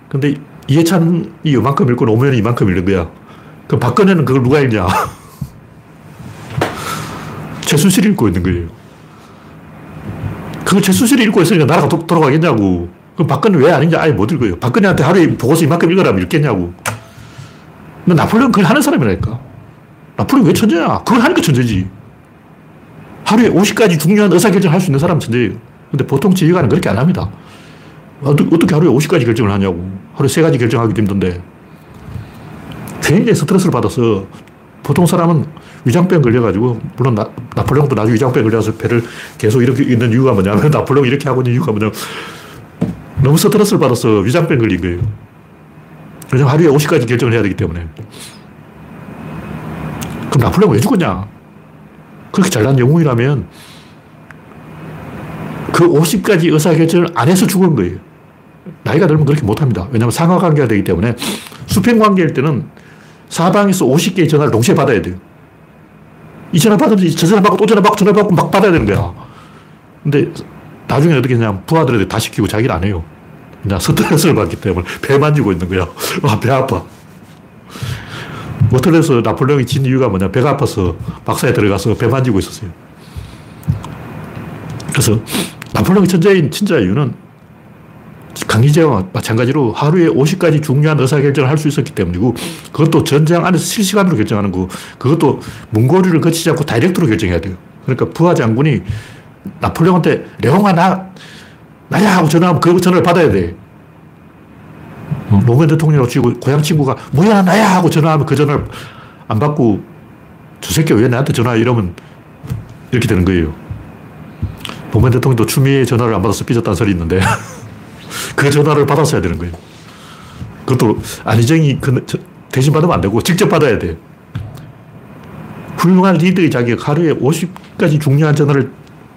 근데 이해찬이 이만큼 읽고 노무현이 이만큼 읽는 거야. 그럼 박근혜는 그걸 누가 읽냐? 최순실이 읽고 있는 거예요. 그걸 최순실이 읽고 있으니까 나라가 도, 돌아가겠냐고. 그럼 박근혜 왜 아닌지 아예 못 읽어요. 박근혜한테 하루에 보고서 이만큼 읽으라면 읽겠냐고. 근데 나폴레옹 그걸 하는 사람이라니까. 나폴레옹 왜 천재냐? 그걸 하니까 천재지. 하루에 50가지 중요한 의사결정을 할수 있는 사람은 천재예요. 근데 보통 지휘관은 그렇게 안 합니다. 어떻게 하루에 50가지 결정을 하냐고. 하루에 3가지 결정하기 힘든데. 굉장히 스트레스를 받아서 보통 사람은 위장병 걸려가지고, 물론 나, 나폴레옹도 나중에 위장병 걸려서 배를 계속 이렇게 있는 이유가 뭐냐면, 나폴레옹 이렇게 하고 있는 이유가 뭐냐면, 너무 스트레스를 받아서 위장병 걸린 거예요. 왜냐면 하루에 50가지 결정을 해야 되기 때문에. 그럼 나폴레옹 왜 죽었냐? 그렇게 잘난 영웅이라면 그 50가지 의사결정을 안 해서 죽은 거예요. 나이가 들면 그렇게 못합니다. 왜냐하면 상하관계가 되기 때문에 수평관계일 때는 사방에서 50개의 전화를 동시에 받아야 돼요. 이 전화 받으면 저 전화 받고 또 전화 받고 전화 받고 막 받아야 되는 거야. 근데 나중에 어떻게 그냥 부하들한테 다 시키고 자기를 안 해요. 그냥 스트레스를 받기 때문에 배 만지고 있는 거야. 아, 배 아파. 모텔에서 나폴레옹이 진 이유가 뭐냐. 배가 아파서 박사에 들어가서 배 만지고 있었어요. 그래서 나폴레옹이 천재인 진짜 이유는 강희재와 마찬가지로 하루에 50가지 중요한 의사결정을 할 수 있었기 때문이고 그것도 전장 안에서 실시간으로 결정하는 거 그것도 문고리를 거치지 않고 다이렉트로 결정해야 돼요. 그러니까 부하 장군이 나폴레옹한테 레옹아 나 나야 하고 전화하면 그 전화를 받아야 돼. 어, 노무현 대통령하고 치고 고향 친구가 뭐야 나야 하고 전화하면 그 전화를 안 받고 저 새끼 왜 나한테 전화 이러면 이렇게 되는 거예요. 노무현 대통령도 추미애 전화를 안 받아서 삐졌다는 소리 있는데 그 전화를 받았어야 되는 거예요. 그것도 안희정이 그 대신 받으면 안 되고 직접 받아야 돼. 훌륭한 리더의 자격, 하루에 50가지 중요한 전화를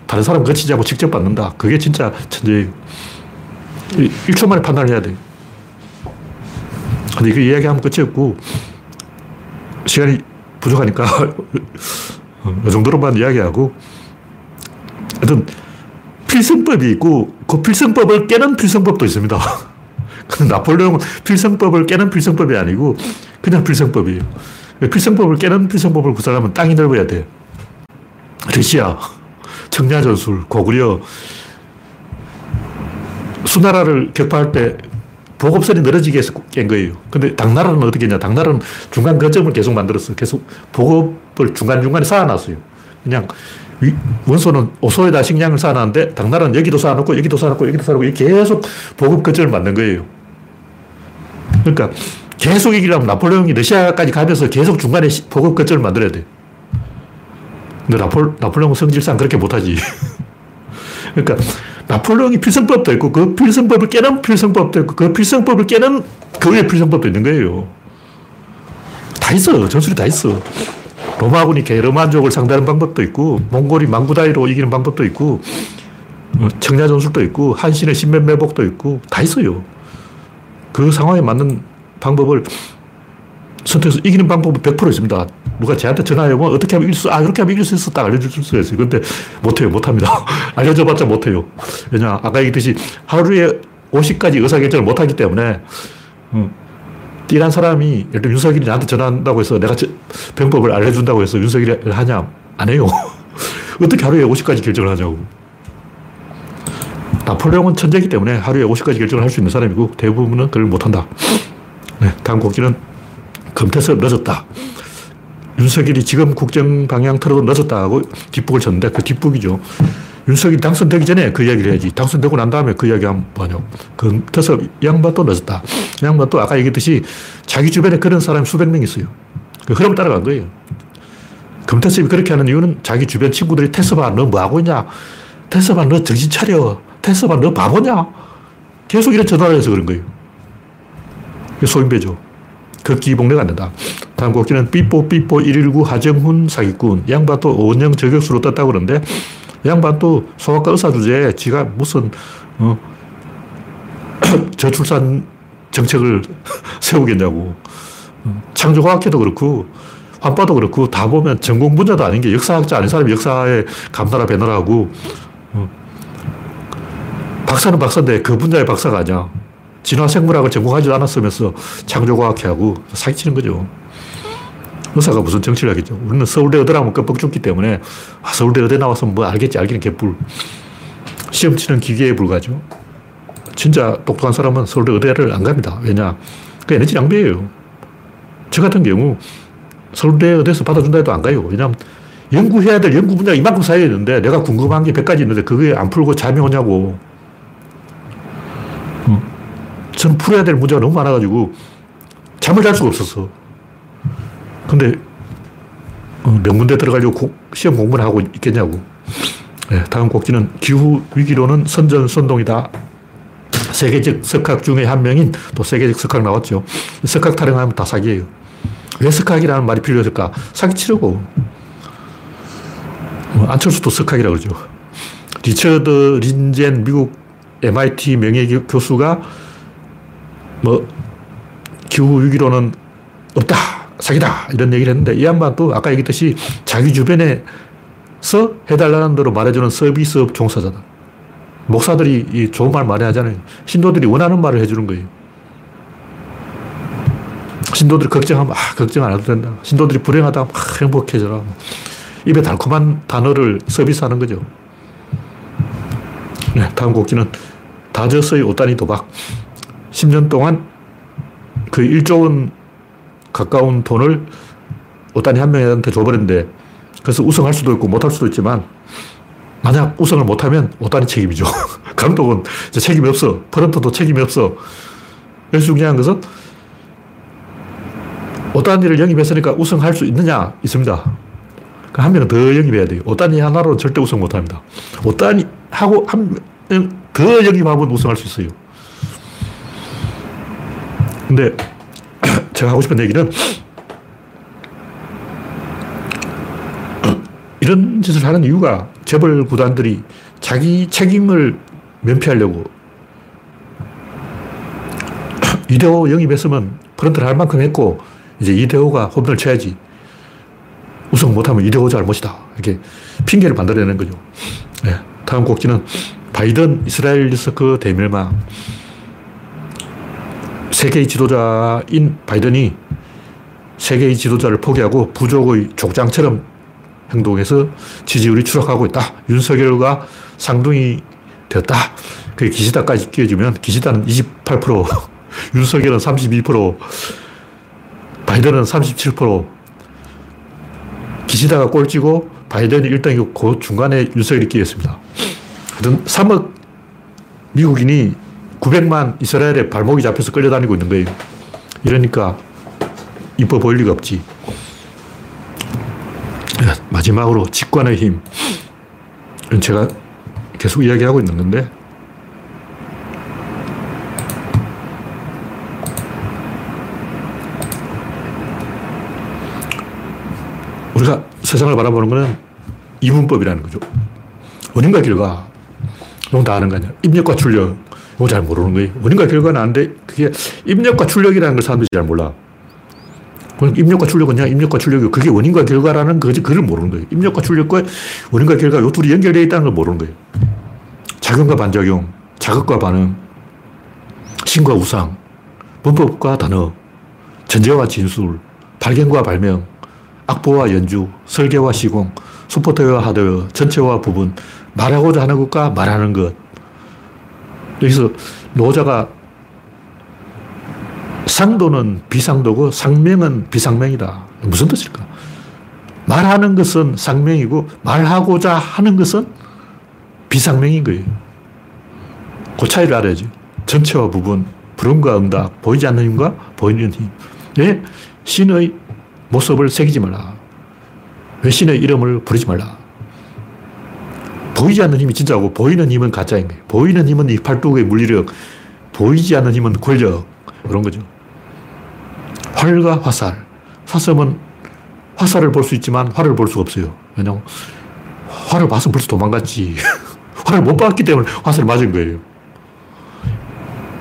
다른 사람 거치지 않고 직접 받는다. 그게 진짜 천재예요. 1초 만에 판단을 해야 돼. 근데 이거 이야기하면 끝이 없고, 시간이 부족하니까, 이 정도로만 이야기하고, 하여튼, 필승법이 있고, 그 필승법을 깨는 필승법도 있습니다. 근데 나폴레옹은 필승법을 깨는 필승법이 아니고, 그냥 필승법이에요. 필승법을 깨는 필승법을 구사하면 땅이 넓어야 돼. 러시아, 청야전술, 고구려, 수나라를 격파할 때 보급선이 늘어지게 해서 깬 거예요. 근데 당나라는 어떻게 했냐. 당나라는 중간 거점을 계속 만들었어. 계속 보급을 중간중간에 쌓아놨어요. 그냥 원소는 오소에다 식량을 쌓아놨는데 당나라는 여기도 쌓아놓고 여기도 쌓아놓고 여기도 쌓아놓고 계속 보급 거점을 만든 거예요. 그러니까 계속 이기려면 나폴레옹이 러시아까지 가면서 계속 중간에 보급 거점을 만들어야 돼. 근데 나폴, 나폴레옹 성질상 그렇게 못하지. 그러니까 나폴레옹이 필승법도 있고 그 필승법을 깨는 필승법도 있고 그 필승법을 깨는 그 위에 필승법도 있는 거예요. 다 있어. 전술이 다 있어. 로마군이 게르만족을 상대하는 방법도 있고 몽골이 망구다이로 이기는 방법도 있고 어, 청야 전술도 있고 한신의 신면 매복도 있고 다 있어요. 그 상황에 맞는 방법을 선택해서 이기는 방법은 100% 있습니다. 누가 저한테 전화해보면 뭐 어떻게 하면 이길 수, 아, 그렇게 하면 이길 수 있어. 딱 알려줄 수가 있어요. 근데 못해요. 못합니다. 알려줘봤자 못해요. 왜냐, 아까 얘기했듯이 하루에 50가지 의사결정을 못하기 때문에, 음, 띠란 사람이, 예를 들어 윤석열이 나한테 전화한다고 해서 내가 저, 병법을 알려준다고 해서 윤석열이 하냐? 안 해요. 어떻게 하루에 50가지 결정을 하냐고. 나폴레옹은 천재이기 때문에 하루에 50가지 결정을 할 수 있는 사람이고 대부분은 그걸 못한다. 네, 다음 곡기는 검태서 늦었다. 윤석열이 지금 국정 방향 틀어도 늦었다 하고 뒷북을 쳤는데 그 뒷북이죠. 윤석열이 당선되기 전에 그 이야기를 해야지. 당선되고 난 다음에 그 이야기 하면 뭐냐고. 검태섭 양반도 늦었다. 양반도 아까 얘기했듯이 자기 주변에 그런 사람이 수백 명 있어요. 그 흐름 따라간 거예요. 검태섭이 그렇게 하는 이유는 자기 주변 친구들이 태섭아 너 뭐하고 있냐. 태섭아 너 정신 차려. 태섭아 너 바보냐. 계속 이런 전화를 해서 그런 거예요. 소인배죠. 극기봉례가 안 된다. 다음 곡지는 삐뽀 삐뽀 119 하정훈 사기꾼. 양반도 원형 저격수로 떴다고 그러는데, 양반도 소아과 의사 주제에 지가 무슨, 어, 저출산 정책을 세우겠냐고. 어, 창조과학회도 그렇고, 환빠도 그렇고, 다 보면 전공 분야도 아닌 게 역사학자 아닌 사람이 역사에 감나라 배너라고, 어, 박사는 박사인데 그 분야의 박사가 아니야. 진화 생물학을 전공하지 않았으면서 창조과학회하고 사기치는 거죠. 의사가 무슨 정치를 하겠죠. 우리는 서울대 의대라면 껌뻑 죽기 때문에 아, 서울대 의대 나와서 뭐 알겠지, 알기는 개뿔. 시험 치는 기계에 불과죠. 진짜 똑똑한 사람은 서울대 의대를 안 갑니다. 왜냐? 그 에너지 낭비예요. 저 같은 경우 서울대 의대에서 받아준다 해도 안 가요. 왜냐하면 연구해야 될 연구 분야가 이만큼 쌓여 있는데 내가 궁금한 게 100가지 있는데 그게 안 풀고 잠이 오냐고. 저는 풀어야 될 문제가 너무 많아가지고 잠을 잘 수가 없었어. 근데 어, 명문대 들어가려고 시험 공부를 하고 있겠냐고. 네, 다음 꼭지는 기후 위기로는 선전 선동이다. 세계적 석학 중에 한 명인 또 세계적 석학 나왔죠. 석학 타령하면 다 사기예요. 왜 석학이라는 말이 필요했을까? 사기치려고. 뭐 안철수도 석학이라고 그러죠. 리처드 린젠 미국 MIT 명예 교수가 뭐 기후 위기로는 없다, 사기다 이런 얘기를 했는데 이 양반도 아까 얘기했듯이 자기 주변에서 해달라는 대로 말해주는 서비스업 종사자다. 목사들이 이 좋은 말 많이 하잖아요. 신도들이 원하는 말을 해주는 거예요. 신도들이 걱정하면 아, 걱정 안 해도 된다. 신도들이 불행하다 아, 행복해져라. 입에 달콤한 단어를 서비스하는 거죠. 네, 다음 곡기는 다저스의 오따니 도박. 10년 동안 그 1조 원 가까운 돈을 오따니 한 명한테 줘버렸는데 그래서 우승할 수도 있고 못할 수도 있지만 만약 우승을 못하면 오따니 책임이죠. 감독은 책임이 없어. 프런트도 책임이 없어. 그래서 중요한 것은 오따니를 영입했으니까 우승할 수 있느냐? 있습니다. 한 명은 더 영입해야 돼요. 오따니 하나로 절대 우승 못 합니다. 오따니 하고 한 명 더 영입하면 우승할 수 있어요. 근데 제가 하고 싶은 얘기는 이런 짓을 하는 이유가 재벌 구단들이 자기 책임을 면피하려고 이대호 영입했으면 프런트를 할 만큼 했고 이제 이대호가 홈런을 쳐야지 우승 못하면 이대호 잘못이다. 이렇게 핑계를 만들어내는 거죠. 네. 다음 곡지는 바이든 이스라엘 리스크 대멸망. 세계의 지도자인 바이든이 세계의 지도자를 포기하고 부족의 족장처럼 행동해서 지지율이 추락하고 있다. 윤석열과 상둥이 되었다. 그 기시다까지 끼워주면 기시다는 28%, 윤석열은 32%, 바이든은 37%, 기시다가 꼴찌고 바이든이 1등이고 그 중간에 윤석열이 끼었습니다. 하여튼 3억 미국인이 900만 이스라엘에 발목이 잡혀서 끌려다니고 있는 거예요. 이러니까 이뻐 보일 리가 없지. 마지막으로 직관의 힘. 제가 계속 이야기하고 있는 건데, 우리가 세상을 바라보는 것은 이분법이라는 거죠. 원인과 결과. 이건 다 아는 거 아니야. 입력과 출력. 이거 잘 모르는 거예요. 원인과 결과는 아는데, 그게 입력과 출력이라는 걸 사람들이 잘 몰라. 입력과 출력은 그냥 입력과 출력이 그게 원인과 결과라는 거지, 그걸 모르는 거예요. 입력과 출력과 원인과 결과, 요 둘이 연결되어 있다는 걸 모르는 거예요. 작용과 반작용, 자극과 반응, 신과 우상, 문법과 단어, 전제와 진술, 발견과 발명, 악보와 연주, 설계와 시공, 소프트웨어와 하드웨어, 전체와 부분, 말하고자 하는 것과 말하는 것. 여기서 노자가 상도는 비상도고 상명은 비상명이다. 무슨 뜻일까? 말하는 것은 상명이고 말하고자 하는 것은 비상명인 거예요. 그 차이를 알아야지. 전체와 부분, 불음과 응답, 보이지 않는 힘과 보이는 힘. 왜 신의 모습을 새기지 말라. 왜 신의 이름을 부르지 말라. 보이지 않는 힘이 진짜고 보이는 힘은 가짜인 거예요. 보이는 힘은 이 팔뚝의 물리력, 보이지 않는 힘은 권력, 그런 거죠. 활과 화살. 사슴은 화살을 볼 수 있지만 활을 볼 수가 없어요. 왜냐면 활을 봤으면 벌써 도망갔지. 활을 못 봤기 때문에 화살을 맞은 거예요.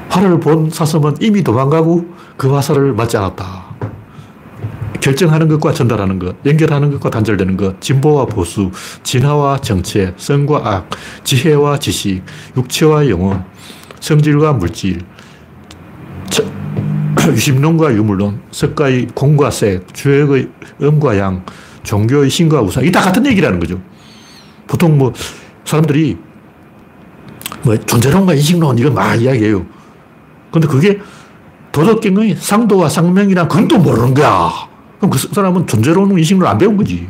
활을 본 사슴은 이미 도망가고 그 화살을 맞지 않았다. 결정하는 것과 전달하는 것, 연결하는 것과 단절되는 것, 진보와 보수, 진화와 정체, 성과 악, 지혜와 지식, 육체와 영혼, 성질과 물질, 유심론과 유물론, 석가의 공과 색, 주역의 음과 양, 종교의 신과 우상, 이다 같은 얘기라는 거죠. 보통 뭐 사람들이 뭐 존재론과 인식론 이걸 막 이야기해요. 근데 그게 도덕경의 상도와 상명이란 그건 또 모르는 거야. 그럼 그 사람은 존재론, 인식론을 안 배운 거지.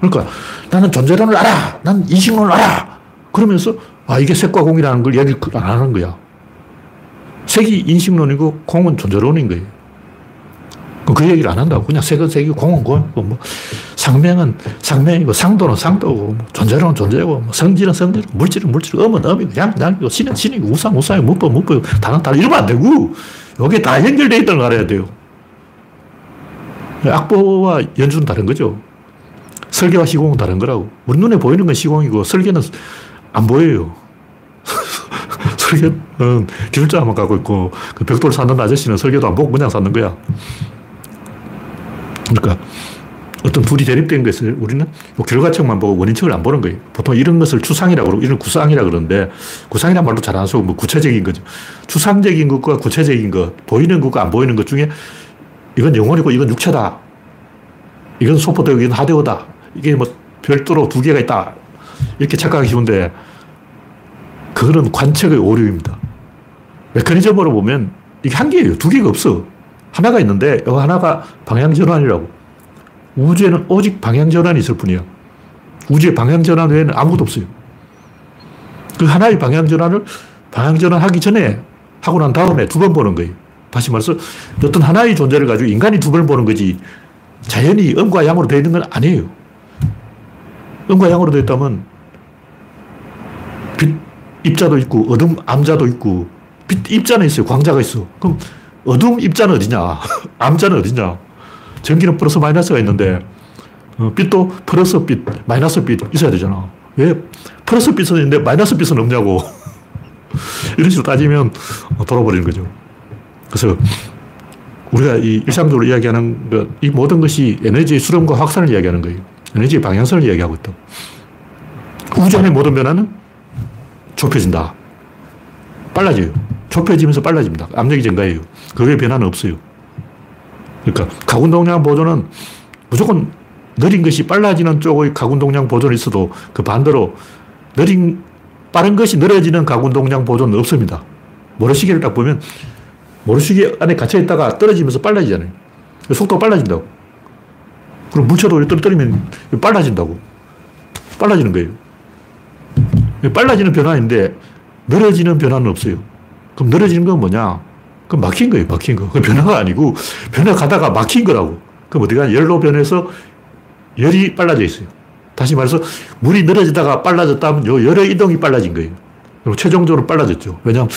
그러니까 나는 존재론을 알아. 난 인식론을 알아. 그러면서 아, 이게 색과 공이라는 걸 이야기 안 하는 거야. 색이 인식론이고 공은 존재론인 거예요. 그 얘기를 안 한다고. 그냥 색은 색이고 공은 공이고, 뭐, 상명은 상명이고, 상도는 상도고, 뭐 존재론은 존재고, 뭐 성질은 성질, 물질은 물질, 음은 음이고, 양, 양이고, 신은 신이고, 우상, 우상이고, 문법, 문법, 단은 단, 이러면 안 되고, 이게 다 연결되어 있다는 걸 알아야 돼요. 악보와 연주는 다른 거죠. 설계와 시공은 다른 거라고. 우리 눈에 보이는 건 시공이고, 설계는 안 보여요. 설계는 기술자만 갖고 있고, 그 벽돌 사는 아저씨는 설계도 안 보고 그냥 사는 거야. 그러니까 어떤 둘이 대립된 것을 우리는 뭐 결과책만 보고 원인책을 안 보는 거예요. 보통 이런 것을 추상이라고 그러고 이런 구상이라고 그러는데 구상이란 말도 잘 안 쓰고 뭐 구체적인 거죠. 추상적인 것과 구체적인 것, 보이는 것과 안 보이는 것 중에 이건 영혼이고 이건 육체다. 이건 소프트웨어, 이건 하드웨어다. 이게 뭐 별도로 두 개가 있다. 이렇게 착각하기 쉬운데 그거는 관측의 오류입니다. 메커니즘으로 보면 이게 한 개예요. 두 개가 없어. 하나가 있는데 이 하나가 방향전환이라고. 우주에는 오직 방향전환이 있을 뿐이야. 우주의 방향전환 외에는 아무것도 없어요. 그 하나의 방향전환을 방향전환 하기 전에 하고 난 다음에 두 번 보는 거예요. 다시 말해서 어떤 하나의 존재를 가지고 인간이 두번 보는 거지 자연이 음과 양으로 되어 있는 건 아니에요. 음과 양으로 되어 있다면 빛 입자도 있고 어둠 암자도 있고 빛 입자는 있어요. 광자가 있어. 그럼 어둠 입자는 어디냐? 암자는 어디냐? 전기는 플러스 마이너스가 있는데 어, 빛도 플러스 빛, 마이너스 빛 있어야 되잖아. 왜 플러스 빛은 있는데 마이너스 빛은 없냐고. 이런 식으로 따지면 돌아버리는 거죠. 그래서 우리가 이 일상적으로 이야기하는 것, 이 모든 것이 에너지의 수렴과 확산을 이야기하는 거예요. 에너지의 방향성을 이야기하고 있다. 우주 안의 모든 변화는 좁혀진다. 빨라져요. 좁혀지면서 빨라집니다. 압력이 증가해요. 그 외에 변화는 없어요. 그러니까 가군동량 보존은 무조건 느린 것이 빨라지는 쪽의 가군동량 보존이 있어도 그 반대로 느린 빠른 것이 느려지는 가군동량 보존은 없습니다. 모래시계를 딱 보면 모래시계 안에 갇혀 있다가 떨어지면서 빨라지잖아요. 속도가 빨라진다고. 그럼 물체도 떨어뜨리면 빨라진다고. 빨라지는 거예요. 빨라지는 변화인데 늘어지는 변화는 없어요. 그럼 늘어지는 건 뭐냐? 그럼 막힌 거예요, 막힌 거. 그 변화가 아니고 변화 가다가 막힌 거라고. 그럼 어디가 열로 변해서 열이 빨라져 있어요. 다시 말해서 물이 늘어지다가 빨라졌다면 요 열의 이동이 빨라진 거예요. 그리고 최종적으로 빨라졌죠. 왜냐하면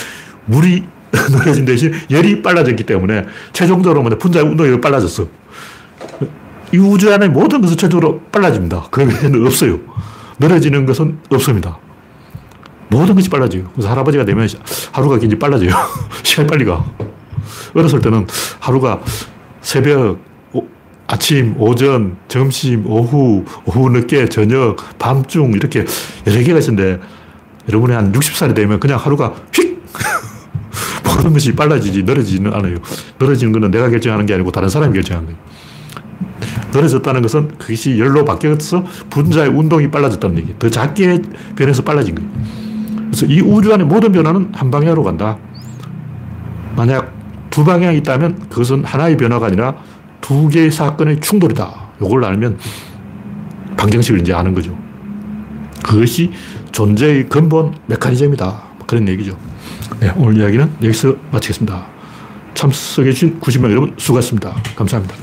물이 늘어진 대신 열이 빨라졌기 때문에 최종적으로 뭐냐 분자의 운동이 빨라졌어. 이 우주 안에 모든 것은 최종적으로 빨라집니다. 그 외에는 없어요. 늘어지는 것은 없습니다. 모든 것이 빨라져요. 그래서 할아버지가 되면 하루가 굉장히 빨라져요. 시간이 빨리 가. 어렸을 때는 하루가 새벽, 오, 아침, 오전, 점심, 오후, 오후 늦게, 저녁, 밤중 이렇게 여러 개가 있는데 여러분이 한 60살이 되면 그냥 하루가 휙! 모든 것이 빨라지지 늘어지지는 않아요. 늘어지는 것은 내가 결정하는 게 아니고 다른 사람이 결정하는 거예요. 늘어졌다는 것은 그것이 열로 바뀌어서 분자의 운동이 빨라졌다는 얘기. 더 작게 변해서 빨라진 거예요. 그래서 이 우주 안의 모든 변화는 한 방향으로 간다. 만약 두 방향이 있다면 그것은 하나의 변화가 아니라 두 개의 사건의 충돌이다. 이걸 알면 방정식을 이제 아는 거죠. 그것이 존재의 근본 메커니즘이다. 그런 얘기죠. 네, 오늘 이야기는 여기서 마치겠습니다. 참석해주신 90명 여러분 수고하셨습니다. 감사합니다.